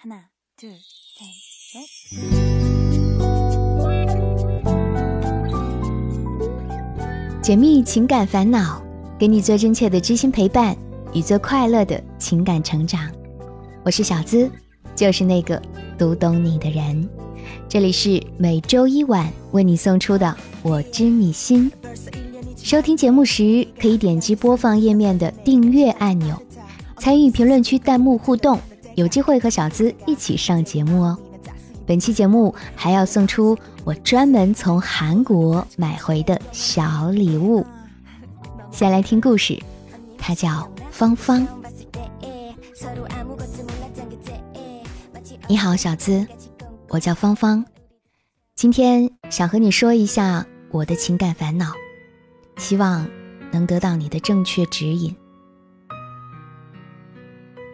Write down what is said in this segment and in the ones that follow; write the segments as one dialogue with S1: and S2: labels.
S1: 하나, 둘, 셋, 넷.
S2: 解密情感烦恼，给你最真切的知心陪伴与最快乐的情感成长。我是小资，就是那个读懂你的人。这里是每周一晚为你送出的《我知你心》。收听节目时，可以点击播放页面的订阅按钮，参与评论区弹幕互动。 有机会和小资一起上节目哦！本期节目还要送出我专门从韩国买回的小礼物。先来听故事，它叫芳芳。你好，小资，我叫芳芳，今天想和你说一下我的情感烦恼，希望能得到你的正确指引。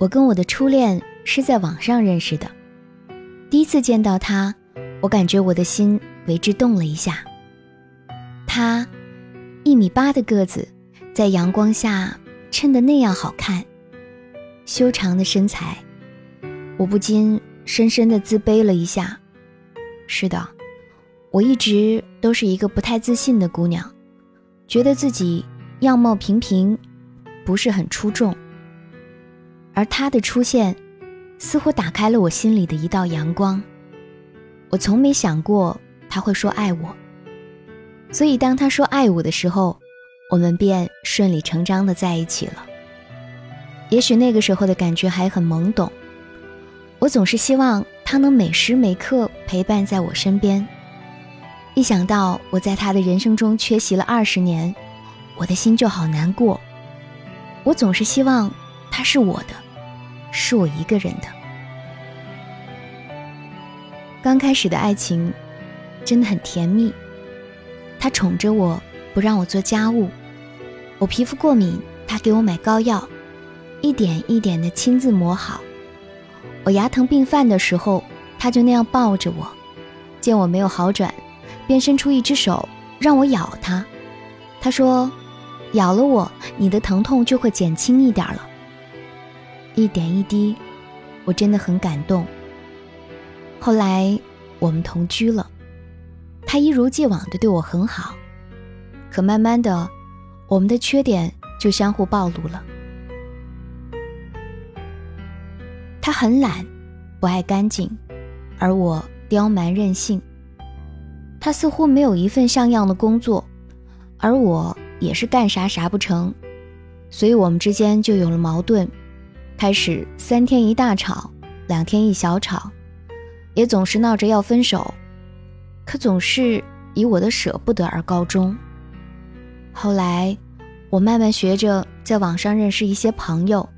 S2: 我跟我的初恋。是在网上认识的，第一次见到他，我感觉我的心为之动了一下。他一米八的个子，在阳光下衬得那样好看，修长的身材，我不禁深深的自卑了一下。是的，我一直都是一个不太自信的姑娘，觉得自己样貌平平，不是很出众。而他的出现。似乎打开了我心里的一道阳光。我从没想过他会说爱我，所以当他说爱我的时候，我们便顺理成章的在一起了。也许那个时候的感觉还很懵懂，我总是希望他能每时每刻陪伴在我身边。一想到我在他的人生中缺席了二十年，我的心就好难过。我总是希望他是我的。是我一个人的。刚开始的爱情真的很甜蜜，他宠着我，不让我做家务。我皮肤过敏，他给我买膏药，一点一点的亲自抹好。我牙疼病犯的时候，他就那样抱着我。见我没有好转，便伸出一只手让我咬他。他说：“咬了我，你的疼痛就会减轻一点了。”一点一滴，我真的很感动。后来我们同居了，他一如既往的对我很好。可慢慢的，我们的缺点就相互暴露了。他很懒，不爱干净，而我刁蛮任性。他似乎没有一份像样的工作，而我也是干啥啥不成，所以我们之间就有了矛盾。开始三天一大吵，两天一小吵，也总是闹着要分手，可总是以我的舍不得而告终。后来，我慢慢学着在网上认识一些朋友，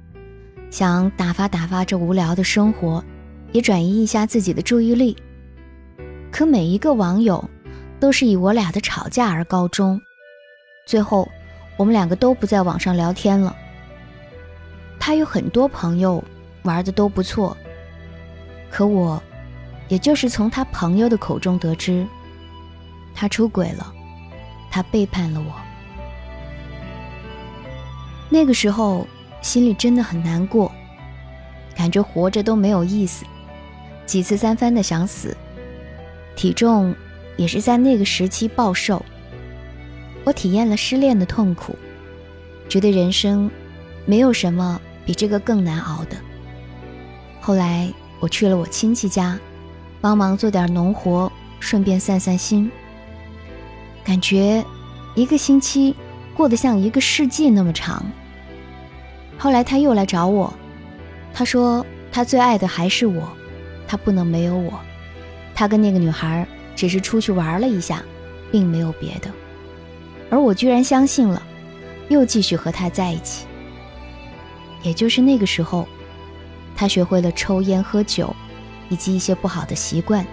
S2: 想打发打发这无聊的生活，也转移一下自己的注意力。可每一个网友，都是以我俩的吵架而告终，最后，我们两个都不在网上聊天了。他有很多朋友，玩的都不错。可我，也就是从他朋友的口中得知，他出轨了，他背叛了我。那个时候，心里真的很难过，感觉活着都没有意思，几次三番的想死，体重也是在那个时期暴瘦。我体验了失恋的痛苦，觉得人生没有什么。比这个更难熬的。后来我去了我亲戚家，帮忙做点农活，顺便散散心。感觉一个星期过得像一个世纪那么长。后来他又来找我，他说他最爱的还是我，他不能没有我。他跟那个女孩只是出去玩了一下，并没有别的。而我居然相信了，又继续和他在一起。也就是那个时候，他学会了抽烟、喝酒，以及一些不好的习惯。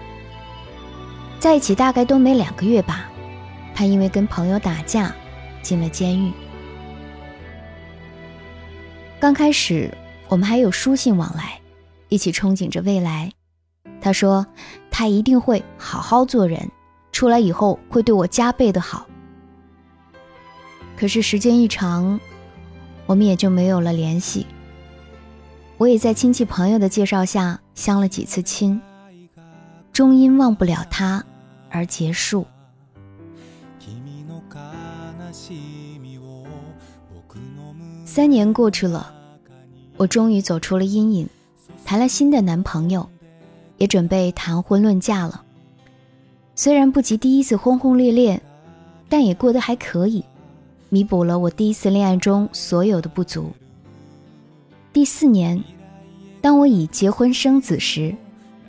S2: 在一起大概都没两个月吧，他因为跟朋友打架，进了监狱。刚开始我们还有书信往来，一起憧憬着未来。他说他一定会好好做人，出来以后会对我加倍的好。可是时间一长。我们也就没有了联系。我也在亲戚朋友的介绍下相了几次亲，终因忘不了他而结束。三年过去了，我终于走出了阴影，谈了新的男朋友，也准备谈婚论嫁了。虽然不及第一次轰轰烈烈，但也过得还可以，弥补了我第一次恋爱中所有的不足。第四年，当我已结婚生子时，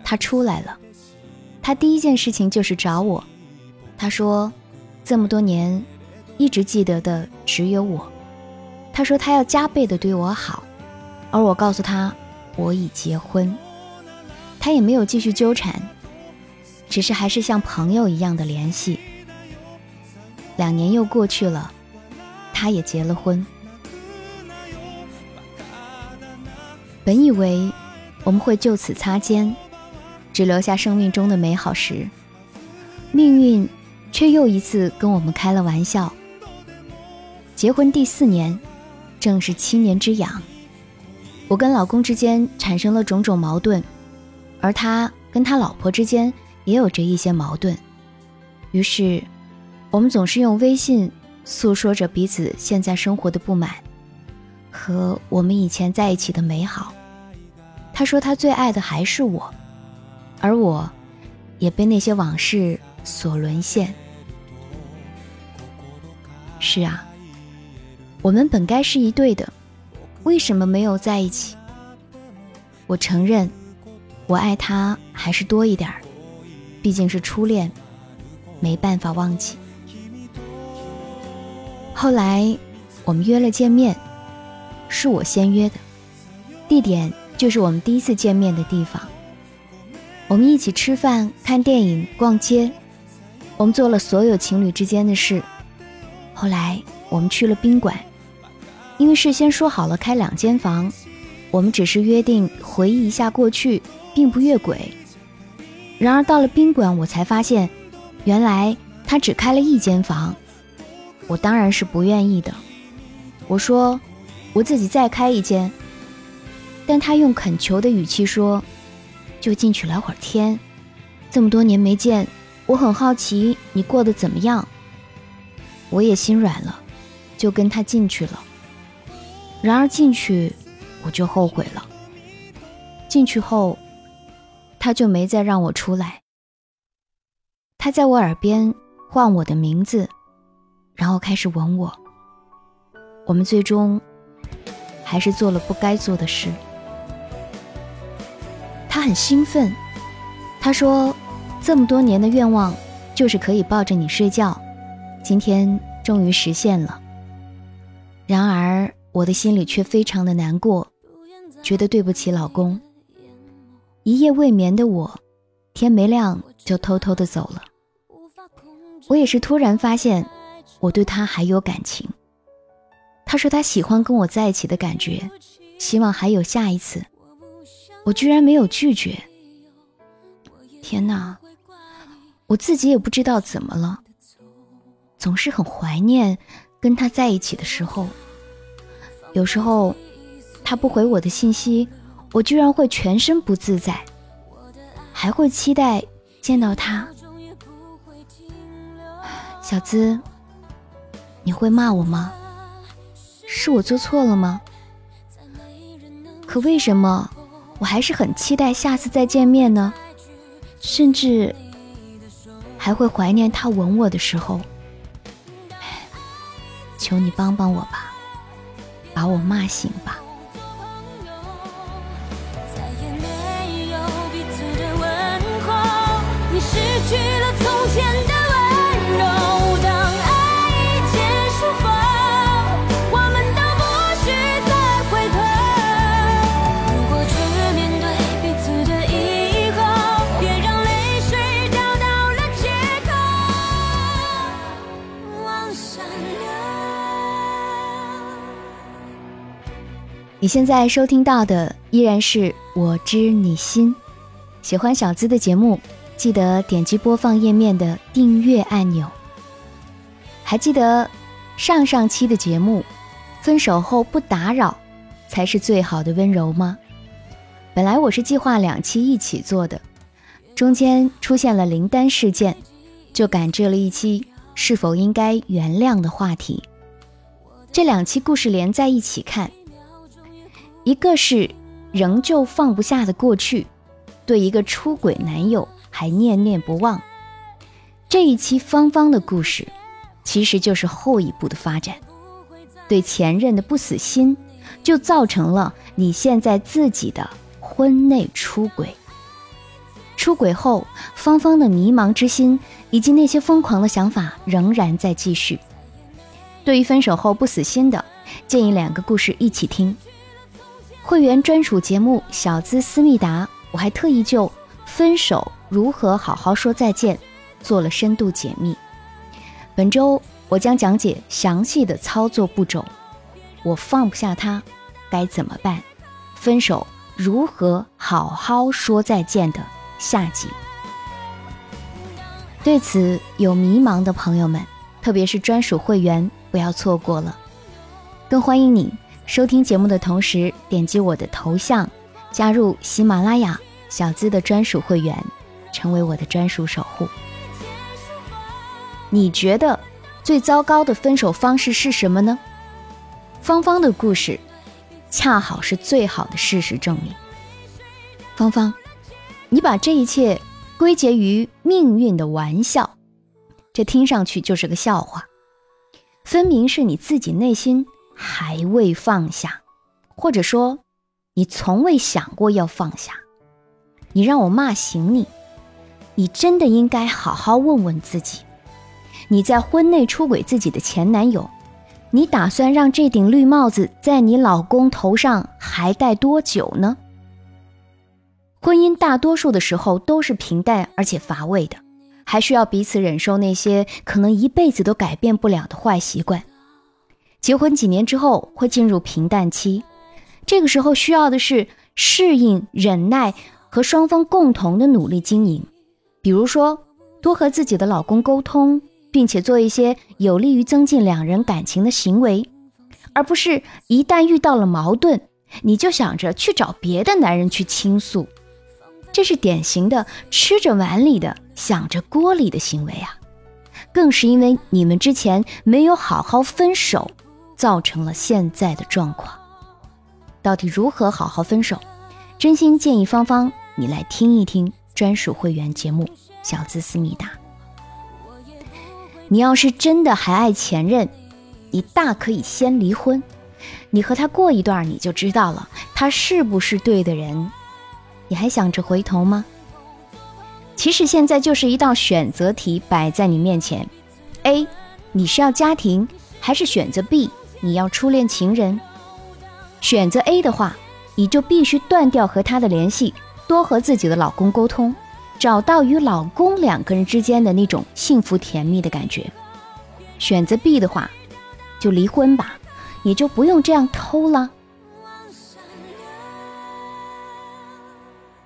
S2: 他出来了。他第一件事情就是找我。他说，这么多年，一直记得的只有我。他说他要加倍的对我好，而我告诉他我已结婚。他也没有继续纠缠，只是还是像朋友一样的联系。两年又过去了，他也结了婚。本以为我们会就此擦肩，只留下生命中的美好时，命运却又一次跟我们开了玩笑。结婚第四年，正是七年之痒，我跟老公之间产生了种种矛盾，而他跟他老婆之间也有着一些矛盾。于是，我们总是用微信诉说着彼此现在生活的不满。和我们以前在一起的美好，他说他最爱的还是我，而我，也被那些往事所沦陷。是啊，我们本该是一对的，为什么没有在一起？我承认，我爱他还是多一点儿，毕竟是初恋，没办法忘记。后来，我们约了见面。是我先约的，地点就是我们第一次见面的地方。我们一起吃饭、看电影、逛街，我们做了所有情侣之间的事。后来我们去了宾馆，因为事先说好了开两间房，我们只是约定回忆一下过去，并不越轨。然而到了宾馆，我才发现，原来他只开了一间房。我当然是不愿意的，我说。我自己再开一间，但他用恳求的语气说：“就进去聊会儿天，这么多年没见，我很好奇你过得怎么样。”我也心软了，就跟他进去了。然而进去，我就后悔了。进去后，他就没再让我出来。他在我耳边唤我的名字，然后开始吻我。我们最终。还是做了不该做的事。他很兴奋，他说：“这么多年的愿望，就是可以抱着你睡觉，今天终于实现了。”然而我的心里却非常的难过，觉得对不起老公。一夜未眠的我，天没亮就偷偷的走了。我也是突然发现，我对他还有感情。他说他喜欢跟我在一起的感觉，希望还有下一次。我居然没有拒绝。天哪，我自己也不知道怎么了，总是很怀念跟他在一起的时候。有时候他不回我的信息，我居然会全身不自在，还会期待见到他。小资，你会骂我吗？是我做错了吗？可为什么我还是很期待下次再见面呢？甚至还会怀念他吻我的时候。求你帮帮我吧，把我骂醒吧。你现在收听到的依然是我知你心。喜欢小资的节目，记得点击播放页面的订阅按钮。还记得上上期的节目，分手后不打扰才是最好的温柔吗？本来我是计划两期一起做的，中间出现了林丹事件，就赶制了一期是否应该原谅的话题。这两期故事连在一起看，一个是仍旧放不下的过去，对一个出轨男友还念念不忘。这一期芳芳的故事，其实就是后一步的发展，对前任的不死心，就造成了你现在自己的婚内出轨。出轨后，芳芳的迷茫之心以及那些疯狂的想法仍然在继续。对于分手后不死心的，建议两个故事一起听。会员专属节目《小资思密达》，我还特意就分手如何好好说再见做了深度解密。本周我将讲解详细的操作步骤。我放不下他，该怎么办？分手如何好好说再见的下集。对此有迷茫的朋友们，特别是专属会员。不要错过了，更欢迎你收听节目的同时点击我的头像，加入喜马拉雅小资的专属会员，成为我的专属守护。你觉得最糟糕的分手方式是什么呢？芳芳的故事恰好是最好的事实证明。芳芳，你把这一切归结于命运的玩笑，这听上去就是个笑话。分明是你自己内心还未放下，或者说，你从未想过要放下。你让我骂醒你，你真的应该好好问问自己：你在婚内出轨自己的前男友，你打算让这顶绿帽子在你老公头上还戴多久呢？婚姻大多数的时候都是平淡而且乏味的。还需要彼此忍受那些可能一辈子都改变不了的坏习惯。结婚几年之后会进入平淡期，这个时候需要的是适应、忍耐和双方共同的努力经营。比如说，多和自己的老公沟通，并且做一些有利于增进两人感情的行为，而不是一旦遇到了矛盾，你就想着去找别的男人去倾诉。这是典型的吃着碗里的想着锅里的行为啊！更是因为你们之前没有好好分手，造成了现在的状况。到底如何好好分手？真心建议芳芳你来听一听专属会员节目《小资思密达》。你要是真的还爱前任，你大可以先离婚，你和他过一段，你就知道了他是不是对的人。你还想着回头吗？其实现在就是一道选择题摆在你面前：A，你是要家庭，还是选择 B，你要初恋情人？选择 A 的话，你就必须断掉和他的联系，多和自己的老公沟通，找到与老公两个人之间的那种幸福甜蜜的感觉。选择 B 的话，就离婚吧，也就不用这样偷了。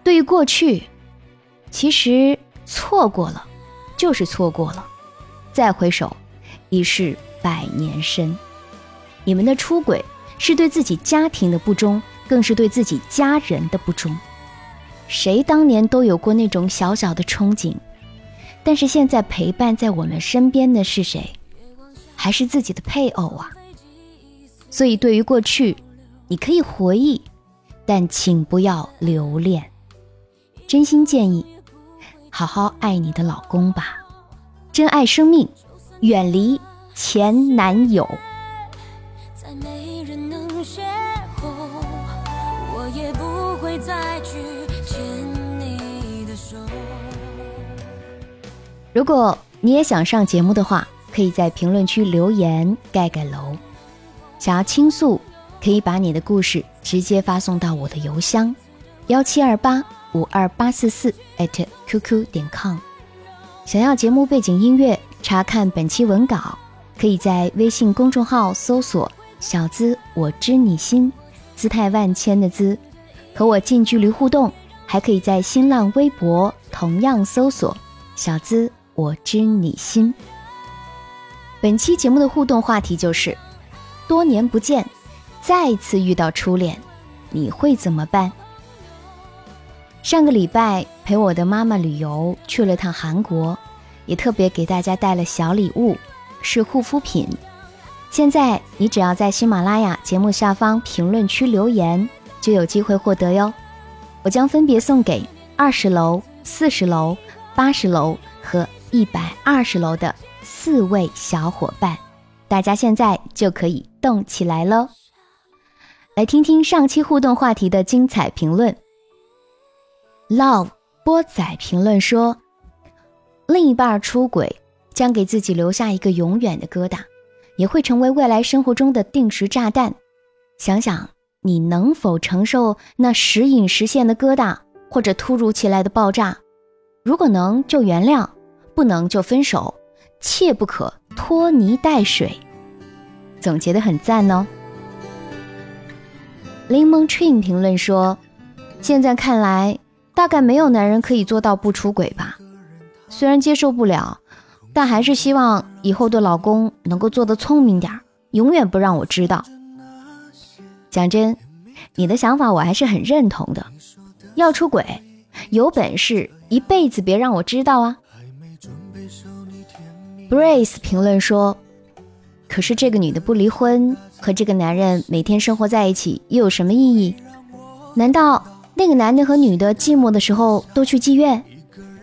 S2: 对于过去，其实错过了，就是错过了，再回首，已是百年身。你们的出轨是对自己家庭的不忠，更是对自己家人的不忠。谁当年都有过那种小小的憧憬，但是现在陪伴在我们身边的是谁？还是自己的配偶啊？所以，对于过去，你可以回忆，但请不要留恋。真心建议，好好爱你的老公吧，珍爱生命，远离前男友。
S1: 没人能邂逅，我也不会再去牵你的手
S2: 如果你也想上节目的话，可以在评论区留言盖盖楼。想要倾诉，可以把你的故事直接发送到我的邮箱幺七二八。五二八四四 at qq 点 com，想要节目背景音乐，查看本期文稿，可以在微信公众号搜索“小资我知你心”，姿态万千的资，和我近距离互动。还可以在新浪微博同样搜索“小资我知你心”。本期节目的互动话题就是：多年不见，再次遇到初恋，你会怎么办？上个礼拜陪我的妈妈旅游去了趟韩国，也特别给大家带了小礼物，是护肤品。现在你只要在喜马拉雅节目下方评论区留言，就有机会获得哟。我将分别送给二十楼、四十楼、八十楼和一百二十楼的四位小伙伴，大家现在就可以动起来喽！来听听上期互动话题的精彩评论。Love 波仔评论说：“另一半出轨将给自己留下一个永远的疙瘩。”也会成为未来生活中的定时炸弹。想想你能否承受那时隐时现的疙瘩，或者突如其来的爆炸？如果能，就原谅；不能，就分手。切不可拖泥带水。总结的很赞哦。柠檬 train 评论说：“现在看来，大概没有男人可以做到不出轨吧？虽然接受不了。”但还是希望以后的老公能够做得聪明点儿，永远不让我知道。讲真，你的想法我还是很认同的。要出轨，有本事一辈子别让我知道啊！Brace 评论说：“可是这个女的不离婚，和这个男人每天生活在一起又有什么意义？难道那个男的和女的寂寞的时候都去妓院？”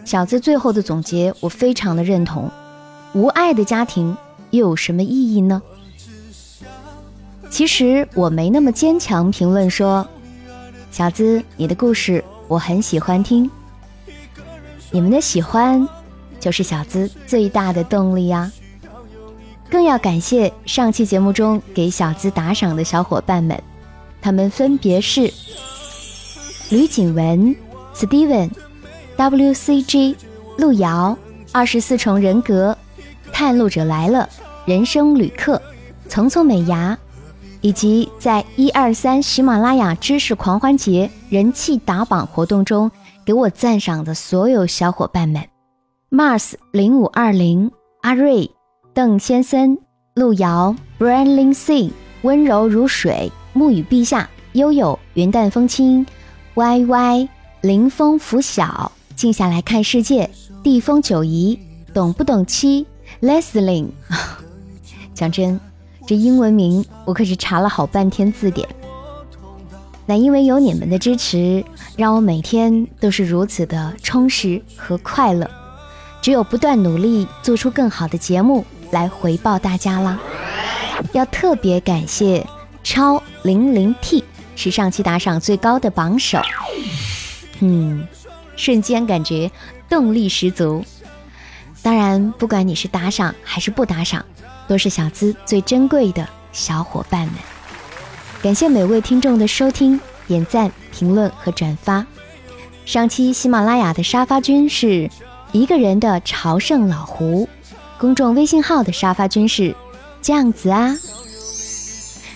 S2: 小资最后的总结，我非常的认同。无爱的家庭又有什么意义呢？其实我没那么坚强。评论说：“小资，你的故事我很喜欢听。你们的喜欢就是小资最大的动力呀！更要感谢上期节目中给小资打赏的小伙伴们，他们分别是吕景文、Steven、WCG、路遥、二十四重人格。”探路者来了，人生旅客，层层美牙，以及在一二三喜马拉雅知识狂欢节人气打榜活动中给我赞赏的所有小伙伴们，Mars 零五二零，阿瑞，邓先森，路遥，Brandling C，温柔如水，沐雨陛下，悠悠，云淡风轻，Y Y，林风拂晓，静下来看世界，地风九仪，懂不懂七？Leslie，讲真，这英文名我可是查了好半天字典。那因为有你们的支持，让我每天都是如此的充实和快乐。只有不断努力，做出更好的节目来回报大家啦。要特别感谢超零零 T，是上期打赏最高的榜首。嗯，瞬间感觉动力十足。当然，不管你是打赏还是不打赏，都是小资最珍贵的小伙伴们。感谢每位听众的收听、点赞、评论和转发。上期喜马拉雅的沙发君是一个人的朝圣老胡，公众微信号的沙发君是这样子啊。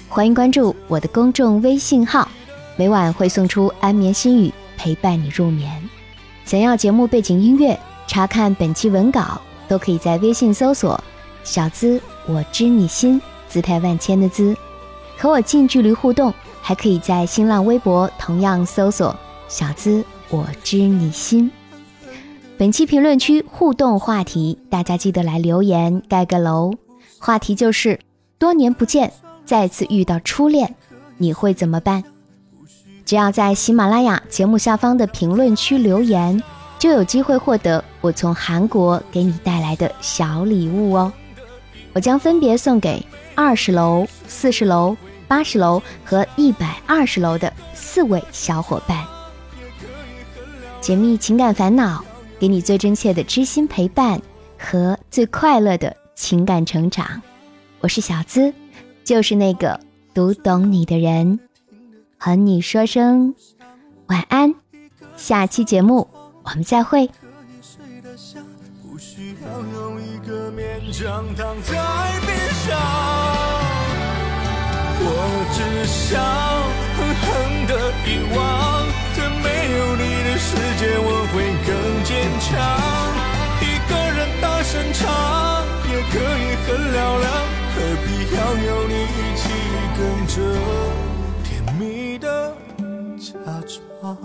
S2: 欢迎关注我的公众微信号，每晚会送出安眠心语，陪伴你入眠。想要节目背景音乐？查看本期文稿都可以在微信搜索“小资我知你心”，姿态万千的“资”，和我近距离互动。还可以在新浪微博同样搜索“小资我知你心”。本期评论区互动话题，大家记得来留言盖个楼。话题就是：多年不见，再次遇到初恋，你会怎么办？只要在喜马拉雅节目下方的评论区留言。就有机会获得我从韩国给你带来的小礼物哦！我将分别送给二十楼、四十楼、八十楼和一百二十楼的四位小伙伴。解密情感烦恼，给你最真切的知心陪伴和最快乐的情感成长。我是小资，就是那个读懂你的人。和你说声晚安，下期节目。我们再会。不需要有一个勉强躺在边上，我只想狠狠的遗忘。在没有你的世界，我会更坚强。一个人大声唱，也可以很嘹亮，何必要有你一起跟着甜蜜的假装？